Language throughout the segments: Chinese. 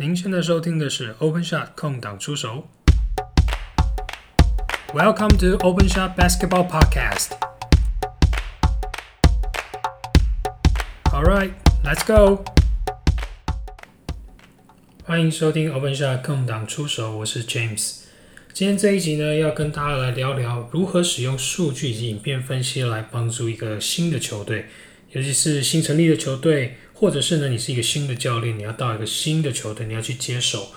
您现在收听的是 Open Shot 空档出手。Welcome to Open Shot Basketball Podcast. All right, let's go. 欢迎收听 Open Shot 空档出手，我是 James。今天这一集呢，要跟大家来聊聊如何使用数据以及影片分析来帮助一个新的球队，尤其是新成立的球队，或者是呢，你是一个新的教练，你要到一个新的球队，你要去接手，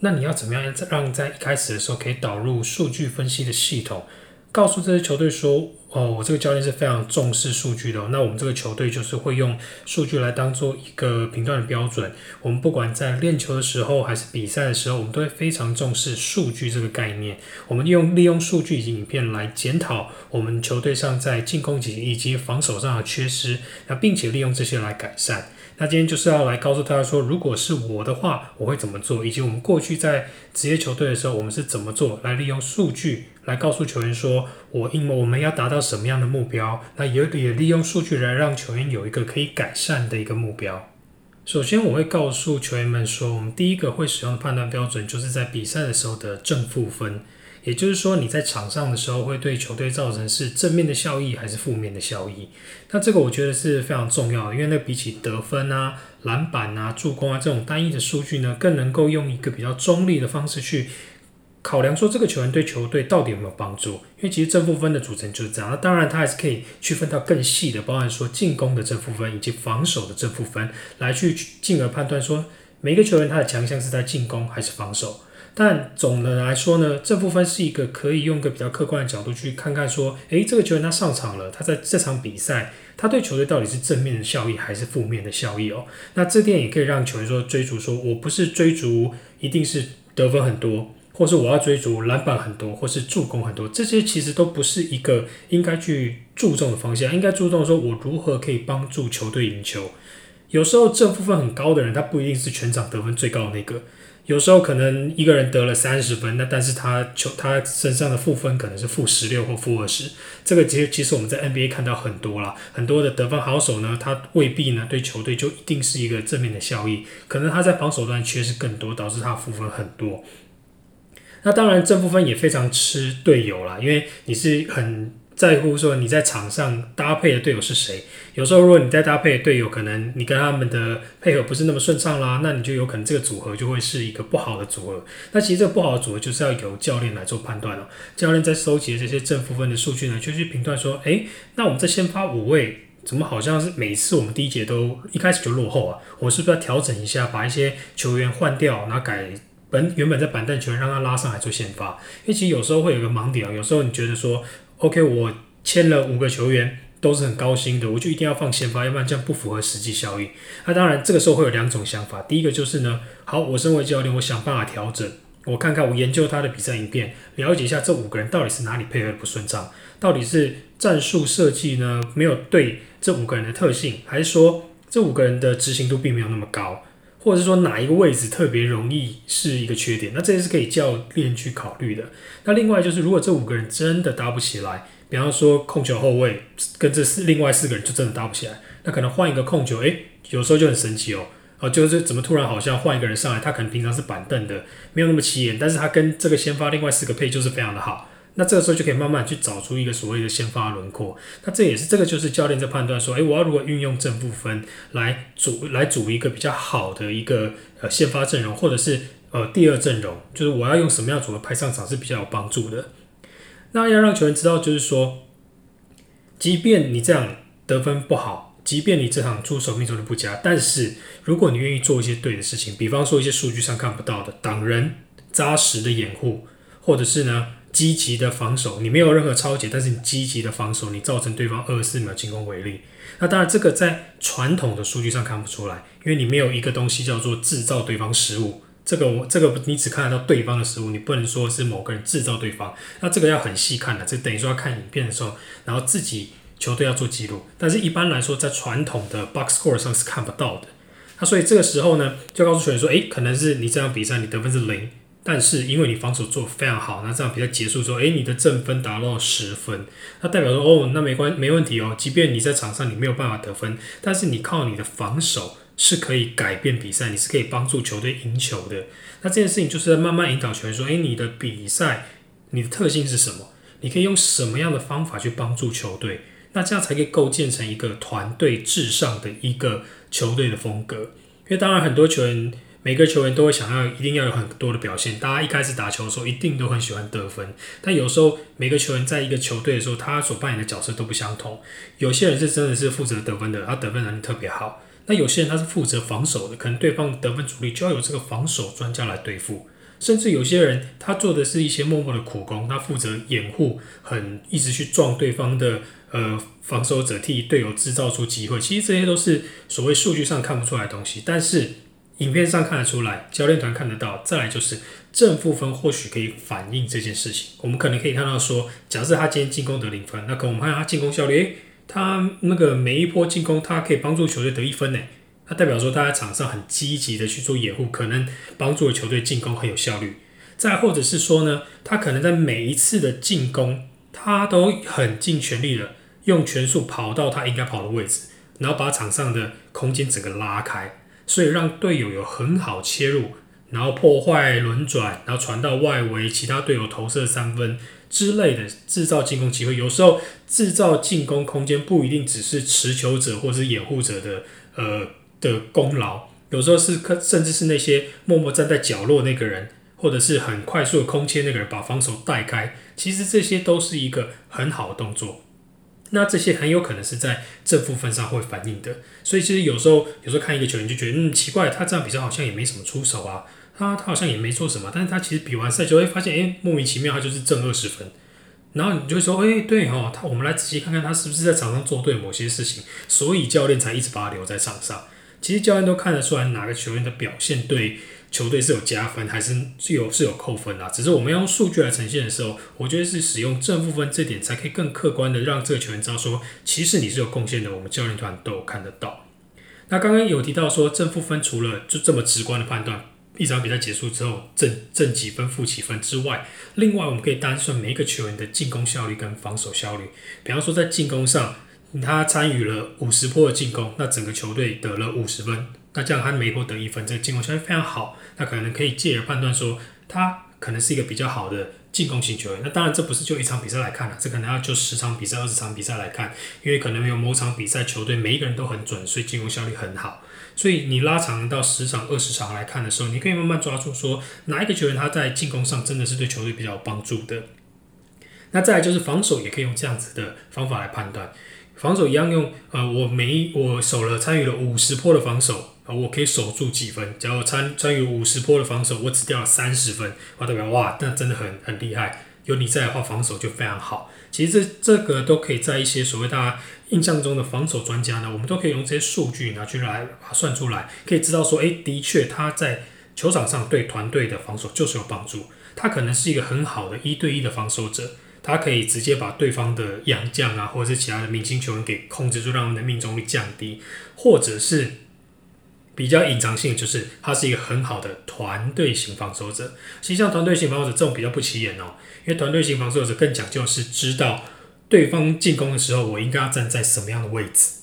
那你要怎么样让在一开始的时候可以导入数据分析的系统，告诉这些球队说，哦，我这个教练是非常重视数据的，那我们这个球队就是会用数据来当做一个评断的标准。我们不管在练球的时候还是比赛的时候，我们都会非常重视数据这个概念。我们用利用数据以及影片来检讨我们球队上在进攻级以及防守上的缺失，那并且利用这些来改善。那今天就是要来告诉大家说，如果是我的话，我会怎么做，以及我们过去在职业球队的时候，我们是怎么做，来利用数据来告诉球员说，我因为我们要达到什么样的目标，那也也利用数据来让球员有一个可以改善的一个目标。首先，我会告诉球员们说，我们第一个会使用的判断标准，就是在比赛的时候的正负分。也就是说，你在场上的时候会对球队造成是正面的效益还是负面的效益？那这个我觉得是非常重要的，因为那比起得分啊、篮板啊、助攻啊这种单一的数据呢，更能够用一个比较中立的方式去考量说这个球员对球队到底有没有帮助。因为其实正负分的组成就是这样。那当然，它还是可以区分到更细的，包含说进攻的正负分以及防守的正负分，来去进而判断说每个球员他的强项是在进攻还是防守。但总的来说呢，正负分是一个可以用个比较客观的角度去看看说，诶，这个球员他上场了，他在这场比赛，他对球队到底是正面的效益还是负面的效益哦？那这点也可以让球员说追逐，说我不是追逐一定是得分很多，或是我要追逐篮板很多，或是助攻很多，这些其实都不是一个应该去注重的方向，应该注重说我如何可以帮助球队赢球。有时候正负分很高的人，他不一定是全场得分最高的那个。有时候可能一个人得了三十分，那但是他球他身上的负分可能是负十六或负二十，这个其实其实我们在 NBA 看到很多了，很多的得分好手呢，他未必呢对球队就一定是一个正面的效益，可能他在防守端缺失更多，导致他负分很多。那当然正负分也非常吃队友啦，因为你是很。在乎说你在场上搭配的队友是谁？有时候如果你在搭配的队友，可能你跟他们的配合不是那么顺畅啦，那你就有可能这个组合就会是一个不好的组合。那其实这个不好的组合就是要由教练来做判断了。教练在收集这些正负分的数据呢，就去评断说，诶，那我们在先发五位，怎么好像是每次我们第一节都一开始就落后啊？我是不是要调整一下，把一些球员换掉，然后改本原本在板凳球员让他拉上来做先发？因为其实有时候会有个盲点啊，有时候你觉得说。OK，我签了五个球员，都是很高薪的，我就一定要放先发，要不然这样不符合实际效益。那当然，这个时候会有两种想法。第一个就是呢，好，我身为教练，我想办法调整，我看看，我研究他的比赛影片，了解一下这五个人到底是哪里配合不顺畅，到底是战术设计呢没有对这五个人的特性，还是说这五个人的执行度并没有那么高，或者是说哪一个位置特别容易是一个缺点？那这些是可以教练去考虑的。那另外就是，如果这五个人真的搭不起来，比方说控球后卫跟这四另外四个人就真的搭不起来，那可能换一个控球，诶，有时候就很神奇哦，啊，就是怎么突然好像换一个人上来，他可能平常是板凳的，没有那么起眼，但是他跟这个先发另外四个配就是非常的好，那这个时候就可以慢慢去找出一个所谓的先发轮廓，那这也是这个就是教练在判断说，诶，我要如果运用正负分来组来组一个比较好的一个呃先发阵容，或者是。呃，第二阵容就是我要用什么样组合派上场是比较有帮助的。那要让球员知道，就是说，即便你这样得分不好，即便你这场出手命中率不佳，但是如果你愿意做一些对的事情，比方说一些数据上看不到的挡人、扎实的掩护，或者是呢积极的防守，你没有任何超解，但是你积极的防守，你造成对方二十四秒进攻为例。那当然，这个在传统的数据上看不出来，因为你没有一个东西叫做制造对方失误。这个我这个你只看得到对方的失误，你不能说是某个人制造对方。那这个要很细看的，这等于说要看影片的时候，然后自己球队要做记录。但是一般来说，在传统的 box score 上是看不到的。那所以这个时候呢，就告诉球员说，诶，可能是你这场比赛你得分是零，但是因为你防守做非常好，那这场比赛结束之后，诶，你的正分达到十分，那代表说，哦，那没关没问题哦。即便你在场上你没有办法得分，但是你靠你的防守。是可以改变比赛，你是可以帮助球队赢球的。那这件事情就是在慢慢引导球员说：，诶，你的比赛，你的特性是什么？你可以用什么样的方法去帮助球队？那这样才可以构建成一个团队至上的一个球队的风格。因为当然很多球员，每个球员都会想要一定要有很多的表现。大家一开始打球的时候，一定都很喜欢得分。但有时候每个球员在一个球队的时候，他所扮演的角色都不相同。有些人是真的是负责得分的，他得分能力特别好。那有些人他是负责防守的，可能对方得分主力就要有这个防守专家来对付。甚至有些人他做的是一些默默的苦工，他负责掩护，很一直去撞对方的。呃，防守者替队友制造出机会，其实这些都是所谓数据上看不出来的东西，但是影片上看得出来，教练团看得到。再来就是正负分，或许可以反映这件事情。我们可能可以看到说，假设他今天进攻得零分，那可能我们看他进攻效率，他那个每一波进攻，他可以帮助球队得一分呢，那代表说他在场上很积极的去做掩护，可能帮助球队进攻很有效率。再或者是说呢，他可能在每一次的进攻，他都很尽全力的。用全速跑到他应该跑的位置，然后把场上的空间整个拉开，所以让队友有很好切入，然后破坏轮转，然后传到外围，其他队友投射三分之类的，制造进攻机会。有时候制造进攻空间不一定只是持球者或是掩护者的呃的功劳，有时候是可甚至是那些默默站在角落那个人，或者是很快速的空切那个人把防守带开，其实这些都是一个很好的动作。那这些很有可能是在正负分上会反映的，所以其实有时候有时候看一个球员就觉得，嗯，奇怪，他这样比赛好像也没什么出手啊，他他好像也没做什么，但是他其实比完赛就会发现，哎，莫名其妙他就是正二十分，然后你就会说，哎，对哦，他我们来仔细看看他是不是在场上做对某些事情，所以教练才一直把他留在场上。其实教练都看得出来哪个球员的表现对。球队是有加分还是是有是有扣分啊？只是我们要用数据来呈现的时候，我觉得是使用正负分这点才可以更客观的让这个球员知道说，其实你是有贡献的。我们教练团都有看得到。那刚刚有提到说正负分除了就这么直观的判断，一场比赛结束之后正正几分负几分之外，另外我们可以单算每一个球员的进攻效率跟防守效率。比方说在进攻上，他参与了五十波的进攻，那整个球队得了五十分。那这样他每波得一分，这个进攻效率非常好。那可能可以借而判断说，他可能是一个比较好的进攻型球员。那当然，这不是就一场比赛来看了，这可能要就十场比赛、二十场比赛来看，因为可能有某场比赛球队每一个人都很准，所以进攻效率很好。所以你拉长到十场、二十场来看的时候，你可以慢慢抓住说，哪一个球员他在进攻上真的是对球队比较有帮助的。那再来就是防守，也可以用这样子的方法来判断。防守一样用，呃，我每一我守了参与了五十波的防守。啊，我可以守住几分？假如参参与五十波的防守，我只掉了三十分，哇，代表哇，那真的很很厉害。有你在的话，防守就非常好。其实这这个都可以在一些所谓大家印象中的防守专家呢，我们都可以用这些数据拿去来算出来，可以知道说，诶，的确他在球场上对团队的防守就是有帮助。他可能是一个很好的一对一的防守者，他可以直接把对方的洋将啊，或者是其他的明星球员给控制住，让他们的命中率降低，或者是。比较隐藏性就是他是一个很好的团队型防守者。其实像团队型防守者这种比较不起眼哦，因为团队型防守者更讲究是知道对方进攻的时候，我应该要站在什么样的位置。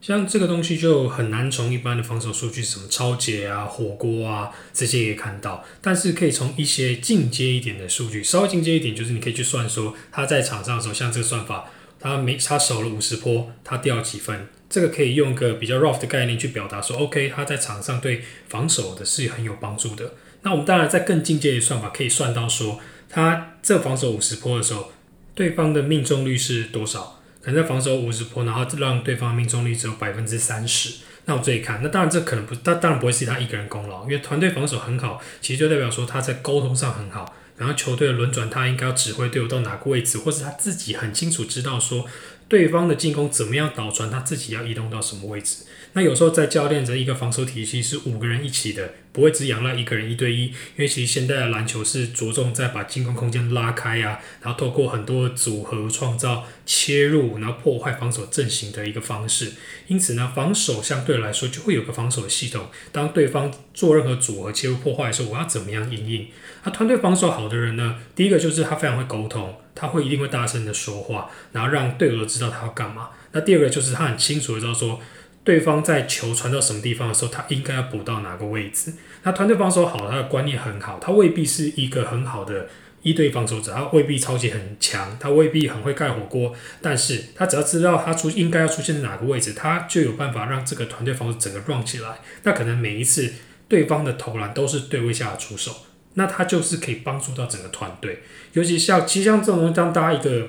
像这个东西就很难从一般的防守数据，什么超节啊、火锅啊这些也看到，但是可以从一些进阶一点的数据，稍微进阶一点，就是你可以去算说他在场上的时候，像这个算法，他没他守了五十波，他掉几分。这个可以用个比较 rough 的概念去表达，说 OK，他在场上对防守的是很有帮助的。那我们当然在更进阶的算法可以算到说，他这防守五十坡的时候，对方的命中率是多少？可能在防守五十坡，然后让对方命中率只有百分之三十。那我这里看，那当然这可能不，他当然不会是他一个人功劳，因为团队防守很好，其实就代表说他在沟通上很好，然后球队的轮转他应该要指挥队友到哪个位置，或是他自己很清楚知道说。对方的进攻怎么样导传，他自己要移动到什么位置？那有时候在教练的一个防守体系是五个人一起的，不会只仰赖一个人一对一，因为其实现在的篮球是着重在把进攻空间拉开啊，然后透过很多组合创造切入，然后破坏防守阵型的一个方式。因此呢，防守相对来说就会有个防守系统。当对方做任何组合切入破坏的时候，我要怎么样应应？那团队防守好的人呢？第一个就是他非常会沟通，他会一定会大声的说话，然后让队友知道他要干嘛。那第二个就是他很清楚的知道说，对方在球传到什么地方的时候，他应该要补到哪个位置。那团队防守好，他的观念很好，他未必是一个很好的一对防守者，他未必超级很强，他未必很会盖火锅，但是他只要知道他出应该要出现在哪个位置，他就有办法让这个团队防守整个 run 起来。那可能每一次对方的投篮都是对位下的出手，那他就是可以帮助到整个团队。尤其像其实像这种让大家一个。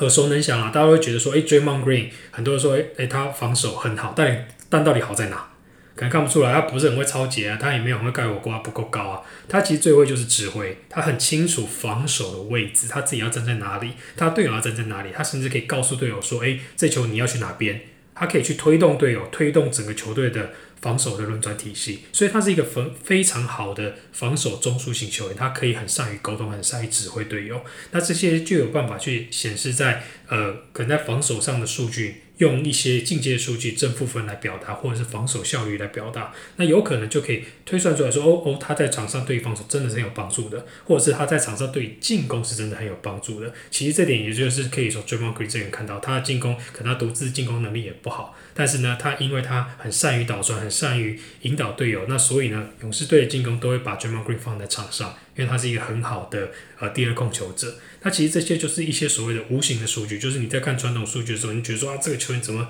耳熟能详啊，大家会觉得说，哎，Draymond Green，很多人说，哎，他防守很好，但但到底好在哪？可能看不出来，他不是很会超级啊，他也没有很会盖火锅，不够高啊。他其实最会就是指挥，他很清楚防守的位置，他自己要站在哪里，他队友要站在哪里，他甚至可以告诉队友说，哎，这球你要去哪边，他可以去推动队友，推动整个球队的。防守的轮转体系，所以他是一个非非常好的防守中枢型球员，他可以很善于沟通，很善于指挥队友。那这些就有办法去显示在呃，可能在防守上的数据。用一些进阶数据正负分来表达，或者是防守效率来表达，那有可能就可以推算出来说，哦哦，他在场上对防守真的是很有帮助的，或者是他在场上对进攻是真的很有帮助的。其实这点也就是可以说 d r a m o n Green 这边看到他的进攻，可能他独自进攻能力也不好，但是呢，他因为他很善于导传，很善于引导队友，那所以呢，勇士队的进攻都会把 d r a m o n Green 放在场上。因为他是一个很好的呃第二控球者，那其实这些就是一些所谓的无形的数据，就是你在看传统数据的时候，你觉得说啊这个球员怎么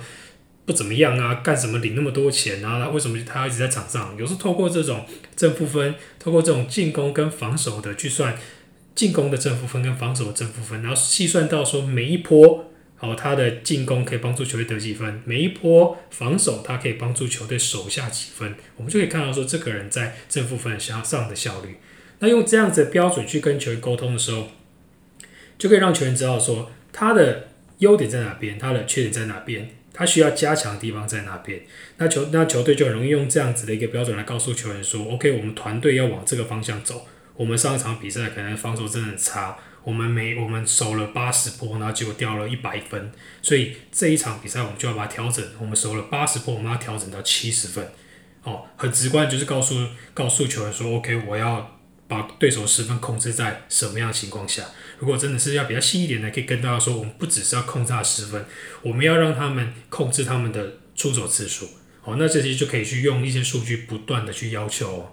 不怎么样啊，干什么领那么多钱啊？为什么他一直在场上？有时候透过这种正负分，透过这种进攻跟防守的去算进攻的正负分跟防守的正负分，然后细算到说每一波好他的进攻可以帮助球队得几分，每一波防守他可以帮助球队守下几分，我们就可以看到说这个人在正负分上上的效率。那用这样子的标准去跟球员沟通的时候，就可以让球员知道说他的优点在哪边，他的缺点在哪边，他需要加强的地方在哪边。那球那球队就很容易用这样子的一个标准来告诉球员说：“OK，我们团队要往这个方向走。我们上一场比赛可能防守真的很差，我们每我们守了八十波，然后结果掉了一百分。所以这一场比赛我们就要把它调整。我们守了八十波，我们要调整到七十分。哦，很直观就是告诉告诉球员说：OK，我要。”把对手十分控制在什么样的情况下？如果真的是要比较细一点的，可以跟大家说，我们不只是要控制他十分，我们要让他们控制他们的出手次数。好，那这些就可以去用一些数据不断的去要求。哦。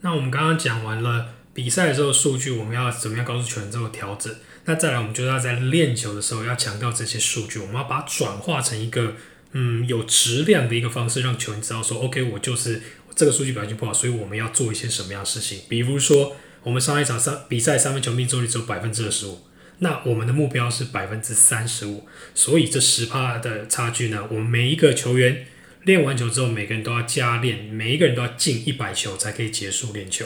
那我们刚刚讲完了比赛的时候数据，我们要怎么样告诉球员之后调整？那再来，我们就要在练球的时候要强调这些数据，我们要把它转化成一个嗯有质量的一个方式，让球员知道说，OK，我就是。这个数据表现不好，所以我们要做一些什么样的事情？比如说，我们上一场三比赛三分球命中率只有百分之二十五，那我们的目标是百分之三十五，所以这十趴的差距呢，我们每一个球员练完球之后，每个人都要加练，每一个人都要进一百球才可以结束练球。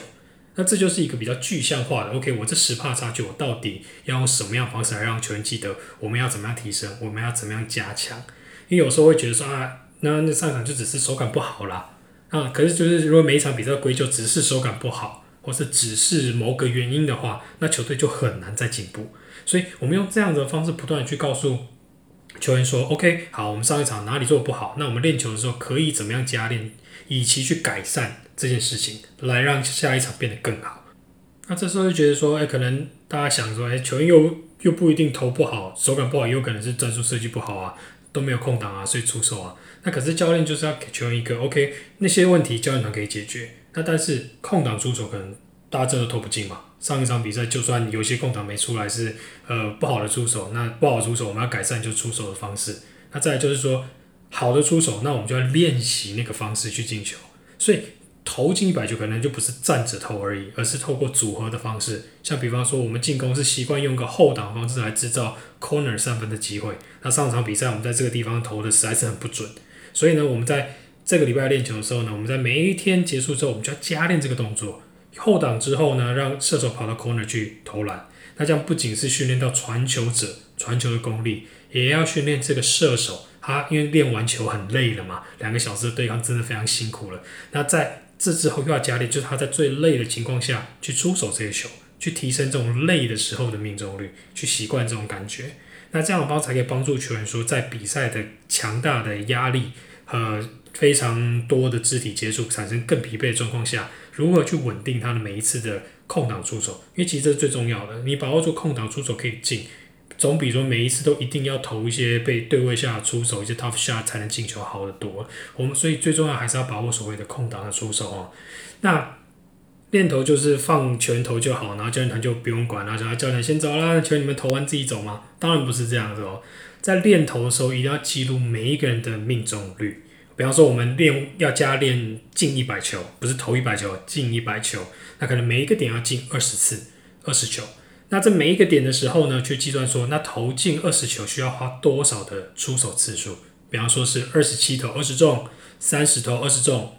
那这就是一个比较具象化的。OK，我这十帕差距，我到底要用什么样方式来让球员记得我们要怎么样提升，我们要怎么样加强？因为有时候会觉得说啊，那那上场就只是手感不好啦。啊，可是就是如果每一场比赛归咎只是手感不好，或是只是某个原因的话，那球队就很难再进步。所以我们用这样的方式不断的去告诉球员说：“OK，好，我们上一场哪里做的不好？那我们练球的时候可以怎么样加练，以其去改善这件事情，来让下一场变得更好。”那这时候就觉得说：“哎，可能大家想说，哎，球员又又不一定投不好，手感不好，也有可能是战术设计不好啊，都没有空档啊，所以出手啊。”那可是教练就是要给球员一个 OK，那些问题教练团可以解决。那但是空档出手可能大家真的投不进嘛。上一场比赛就算有些空档没出来是呃不好的出手，那不好出手我们要改善就出手的方式。那再来就是说好的出手，那我们就要练习那个方式去进球。所以投进一百球可能就不是站着投而已，而是透过组合的方式。像比方说我们进攻是习惯用个后挡方式来制造 corner 三分的机会。那上场比赛我们在这个地方投的实在是很不准。所以呢，我们在这个礼拜练球的时候呢，我们在每一天结束之后，我们就要加练这个动作。后挡之后呢，让射手跑到 corner 去投篮。那这样不仅是训练到传球者传球的功力，也要训练这个射手。他因为练完球很累了嘛，两个小时的对抗真的非常辛苦了。那在这之后又要加练，就是他在最累的情况下去出手这些球，去提升这种累的时候的命中率，去习惯这种感觉。那这样的方才可以帮助球员说，在比赛的强大的压力和非常多的肢体接触产生更疲惫的状况下，如何去稳定他的每一次的空档出手？因为其实这是最重要的。你把握住空档出手可以进，总比说每一次都一定要投一些被对位下出手一些 tough shot 才能进球好得多。我们所以最重要还是要把握所谓的空档的出手哦。那练投就是放球员投就好，然后教练团就不用管了，然后教练先走啦，球你们投完自己走吗？当然不是这样子哦。在练投的时候，一定要记录每一个人的命中率。比方说，我们练要加练进一百球，不是投一百球，进一百球，那可能每一个点要进二十次，二十球。那这每一个点的时候呢，去计算说，那投进二十球需要花多少的出手次数？比方说是二十七投二十中，三十投二十中，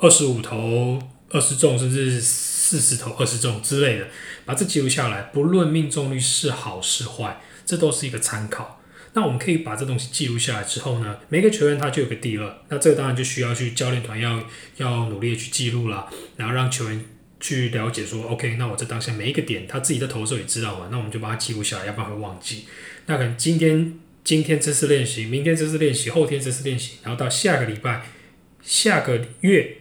二十五投二十中，甚至四十投二十中之类的，把这记录下来。不论命中率是好是坏，这都是一个参考。那我们可以把这东西记录下来之后呢，每个球员他就有个第二。那这个当然就需要去教练团要要努力的去记录了，然后让球员去了解说，OK，那我这当下每一个点他自己的投的时候也知道嘛，那我们就把它记录下来，要不然会忘记。那可能今天今天这次练习，明天这次练习，后天这次练习，然后到下个礼拜、下个月，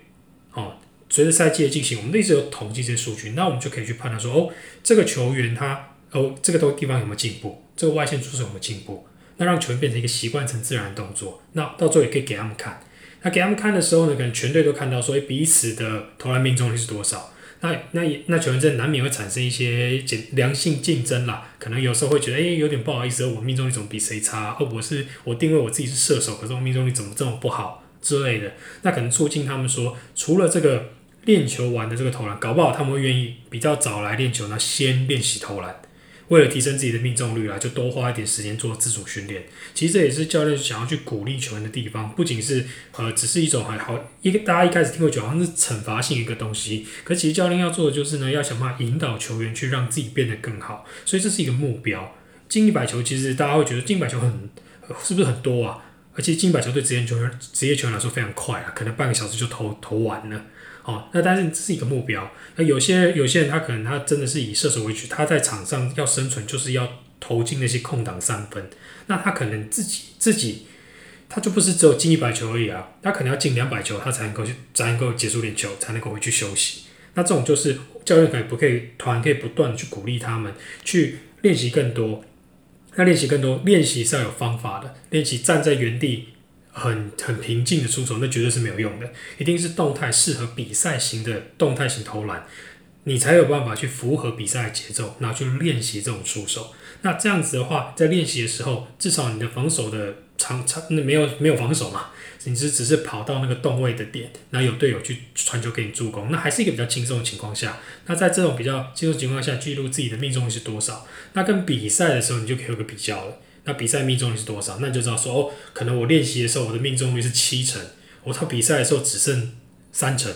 哦，随着赛季的进行，我们一直有统计这些数据，那我们就可以去判断说，哦，这个球员他哦这个都地方有没有进步，这个外线出手有没有进步。那让球员变成一个习惯成自然的动作，那到最后也可以给他们看。那给他们看的时候呢，可能全队都看到说，哎，彼此的投篮命中率是多少？那那也那球员这难免会产生一些简良性竞争啦。可能有时候会觉得，哎，有点不好意思，我命中率怎么比谁差？哦，我是我定位我自己是射手，可是我命中率怎么这么不好之类的？那可能促进他们说，除了这个练球玩的这个投篮，搞不好他们会愿意比较早来练球，那先练习投篮。为了提升自己的命中率啊，就多花一点时间做自主训练。其实这也是教练想要去鼓励球员的地方，不仅是呃，只是一种还好一个大家一开始听过觉得好像是惩罚性一个东西，可其实教练要做的就是呢，要想办法引导球员去让自己变得更好。所以这是一个目标。进一百球，其实大家会觉得进一百球很是不是很多啊？而且进一百球对职业球员职业球员来说非常快啊，可能半个小时就投投完了。哦，那但是这是一个目标。那有些有些人他可能他真的是以射手为主，他在场上要生存就是要投进那些空档三分。那他可能自己自己他就不是只有进一百球而已啊，他可能要进两百球，他才能够去才能够结束练球，才能够回去休息。那这种就是教练可以不可以团可以不断去鼓励他们去练习更多。那练习更多，练习是要有方法的，练习站在原地。很很平静的出手，那绝对是没有用的。一定是动态适合比赛型的动态型投篮，你才有办法去符合比赛节奏，然后去练习这种出手。那这样子的话，在练习的时候，至少你的防守的长长那没有没有防守嘛，你是只是跑到那个动位的点，然后有队友去传球给你助攻，那还是一个比较轻松的情况下。那在这种比较轻松情况下，记录自己的命中率是多少，那跟比赛的时候你就可以有个比较了。那比赛命中率是多少？那你就知道说哦，可能我练习的时候我的命中率是七成，我到比赛的时候只剩三成，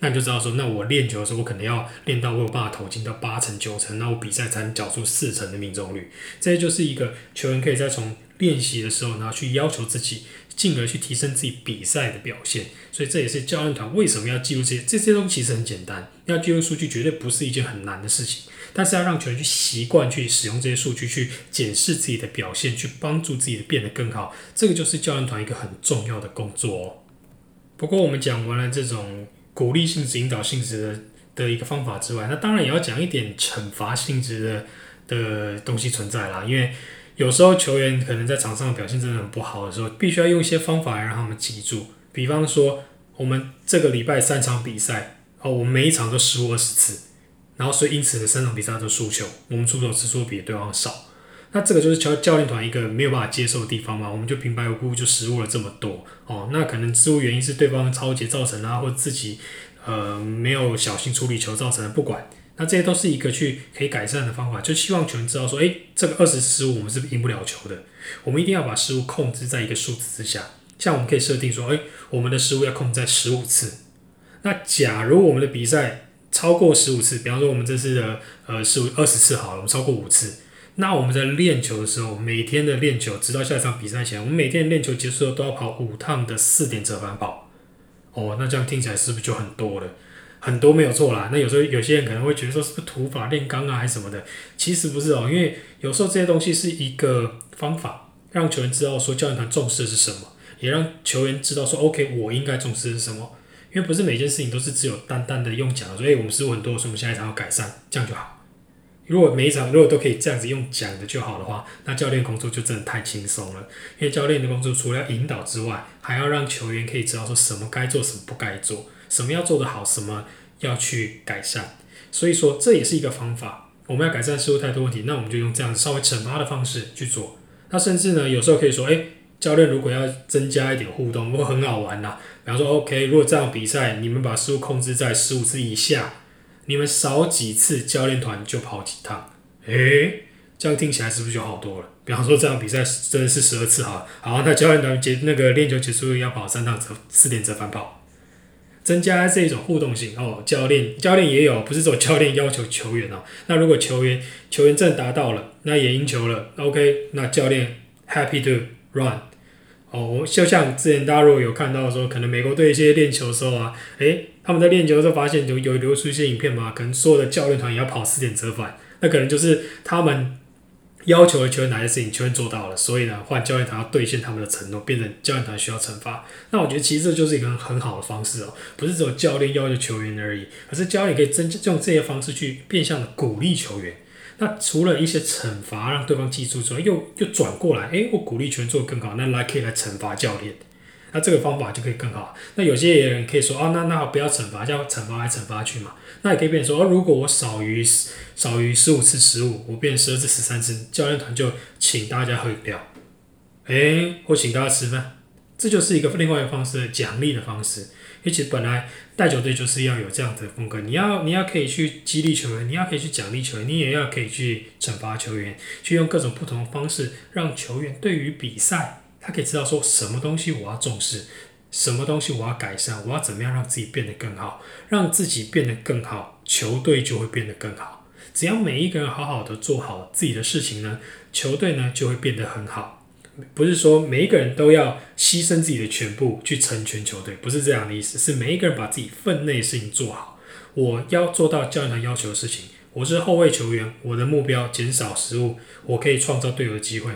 那你就知道说，那我练球的时候我可能要练到我有办法投进到八成九成，那我比赛才能缴出四成的命中率。这就是一个球员可以在从练习的时候，然后去要求自己，进而去提升自己比赛的表现。所以这也是教练团为什么要记录这些这些东西，其实很简单，要记录数据绝对不是一件很难的事情。但是要让球员去习惯去使用这些数据，去检视自己的表现，去帮助自己的变得更好，这个就是教练团一个很重要的工作哦。不过我们讲完了这种鼓励性质、引导性质的的一个方法之外，那当然也要讲一点惩罚性质的的东西存在啦。因为有时候球员可能在场上表现真的很不好的时候，必须要用一些方法来让他们记住。比方说，我们这个礼拜三场比赛，哦，我们每一场都失误二十次。然后，所以因此呢，三场比赛都输球，我们出手次数比对方少。那这个就是教教练团一个没有办法接受的地方嘛？我们就平白无故就失误了这么多哦。那可能失误原因是对方的超节造成啊，或自己呃没有小心处理球造成的，不管。那这些都是一个去可以改善的方法，就希望球员知道说，诶，这个二十失误我们是赢不了球的。我们一定要把失误控制在一个数字之下。像我们可以设定说，诶，我们的失误要控制在十五次。那假如我们的比赛超过十五次，比方说我们这次的呃十五二十次好了，我们超过五次，那我们在练球的时候，每天的练球，直到下一场比赛前，我们每天练球结束都要跑五趟的四点折返跑。哦，那这样听起来是不是就很多了？很多没有错啦。那有时候有些人可能会觉得说，是不是土法炼钢啊，还是什么的？其实不是哦，因为有时候这些东西是一个方法，让球员知道说教练团重视的是什么，也让球员知道说，OK，我应该重视的是什么。因为不是每件事情都是只有单单的用讲所以，我们失误很多，所以我们下一场要改善，这样就好。如果每一场如果都可以这样子用讲的就好的话，那教练工作就真的太轻松了。因为教练的工作除了引导之外，还要让球员可以知道说什么该做，什么不该做，什么要做得好，什么要去改善。所以说这也是一个方法。我们要改善失误太多问题，那我们就用这样稍微惩罚的方式去做。那甚至呢，有时候可以说，哎，教练如果要增加一点互动，会很好玩呐。比方说，OK，如果这场比赛，你们把失误控制在十五次以下。你们少几次，教练团就跑几趟，诶，这样听起来是不是就好多了？比方说这场比赛真的是十二次哈，好，那教练团结那个练球结束要跑三趟折四点折返跑，增加这一种互动性哦。教练教练也有，不是说教练要求球员哦。那如果球员球员证达到了，那也赢球了，OK，那教练 happy to run。哦，就像之前大家如果有看到说，可能美国队一些练球的时候啊，诶，他们在练球的时候发现有有流出一些影片嘛，可能所有的教练团也要跑四点折返，那可能就是他们要求的球员哪些事情球员做到了，所以呢，换教练团要兑现他们的承诺，变成教练团需要惩罚。那我觉得其实这就是一个很好的方式哦，不是只有教练要求球员而已，而是教练可以真用这些方式去变相的鼓励球员。那除了一些惩罚让对方记住之外，又又转过来，诶，我鼓励权做更好，那来可以来惩罚教练，那这个方法就可以更好。那有些人可以说，哦，那那好，不要惩罚，叫惩罚来惩罚去嘛。那也可以变说，哦，如果我少于少于十五次失误，我变十二次、十三次，教练团就请大家喝饮料，诶，或请大家吃饭，这就是一个另外一个方式，奖励的方式。其实本来带球队就是要有这样的风格，你要你要可以去激励球员，你要可以去奖励球员，你也要可以去惩罚球员，去用各种不同的方式让球员对于比赛，他可以知道说什么东西我要重视，什么东西我要改善，我要怎么样让自己变得更好，让自己变得更好，球队就会变得更好。只要每一个人好好的做好自己的事情呢，球队呢就会变得很好。不是说每一个人都要牺牲自己的全部去成全球队，不是这样的意思。是每一个人把自己分内的事情做好。我要做到教练团要求的事情。我是后卫球员，我的目标减少失误，我可以创造队友的机会。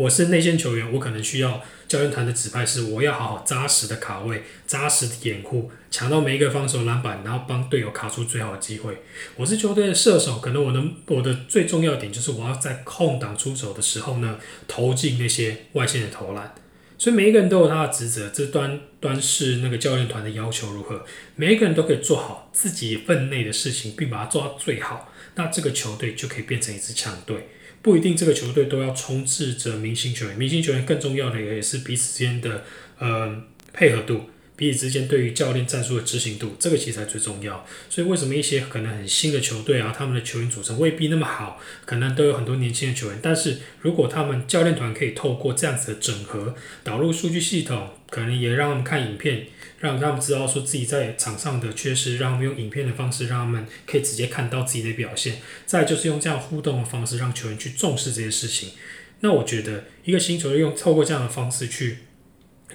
我是内线球员，我可能需要教练团的指派是，我要好好扎实的卡位，扎实的掩护，抢到每一个防守篮板，然后帮队友卡出最好的机会。我是球队的射手，可能我的我的最重要点就是我要在空档出手的时候呢，投进那些外线的投篮。所以每一个人都有他的职责，这端端是那个教练团的要求如何，每一个人都可以做好自己分内的事情，并把它做到最好，那这个球队就可以变成一支强队。不一定这个球队都要充斥着明星球员，明星球员更重要的也是彼此之间的呃配合度，彼此之间对于教练战术的执行度，这个其实才最重要。所以为什么一些可能很新的球队啊，他们的球员组成未必那么好，可能都有很多年轻的球员，但是如果他们教练团可以透过这样子的整合，导入数据系统，可能也让他们看影片。让他们知道说自己在场上的缺失，让他们用影片的方式，让他们可以直接看到自己的表现。再就是用这样互动的方式，让球员去重视这些事情。那我觉得一个新球队用透过这样的方式去。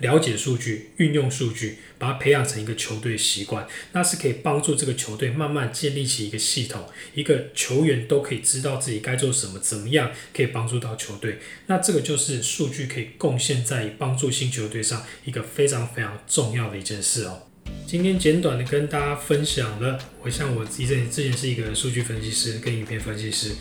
了解数据，运用数据，把它培养成一个球队习惯，那是可以帮助这个球队慢慢建立起一个系统，一个球员都可以知道自己该做什么，怎么样可以帮助到球队。那这个就是数据可以贡献在帮助新球队上一个非常非常重要的一件事哦。今天简短的跟大家分享了，我像我之前之前是一个数据分析师跟影片分析师。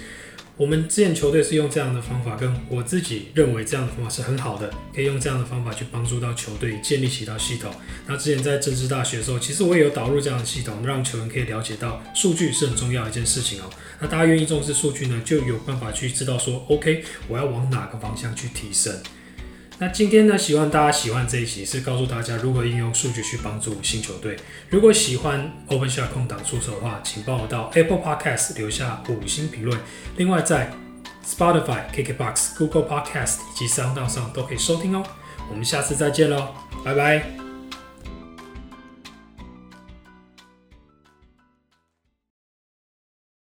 我们之前球队是用这样的方法，跟我自己认为这样的方法是很好的，可以用这样的方法去帮助到球队建立起一套系统。那之前在政治大学的时候，其实我也有导入这样的系统，让球员可以了解到数据是很重要一件事情哦。那大家愿意重视数据呢，就有办法去知道说，OK，我要往哪个方向去提升。那今天呢，希望大家喜欢这一集，是告诉大家如何应用数据去帮助新球队。如果喜欢 Open Shot 空档出手的话，请帮我到 Apple Podcast 留下五星评论。另外，在 Spotify、KKBox、Google Podcast 以及 Sound 上都可以收听哦。我们下次再见喽，拜拜。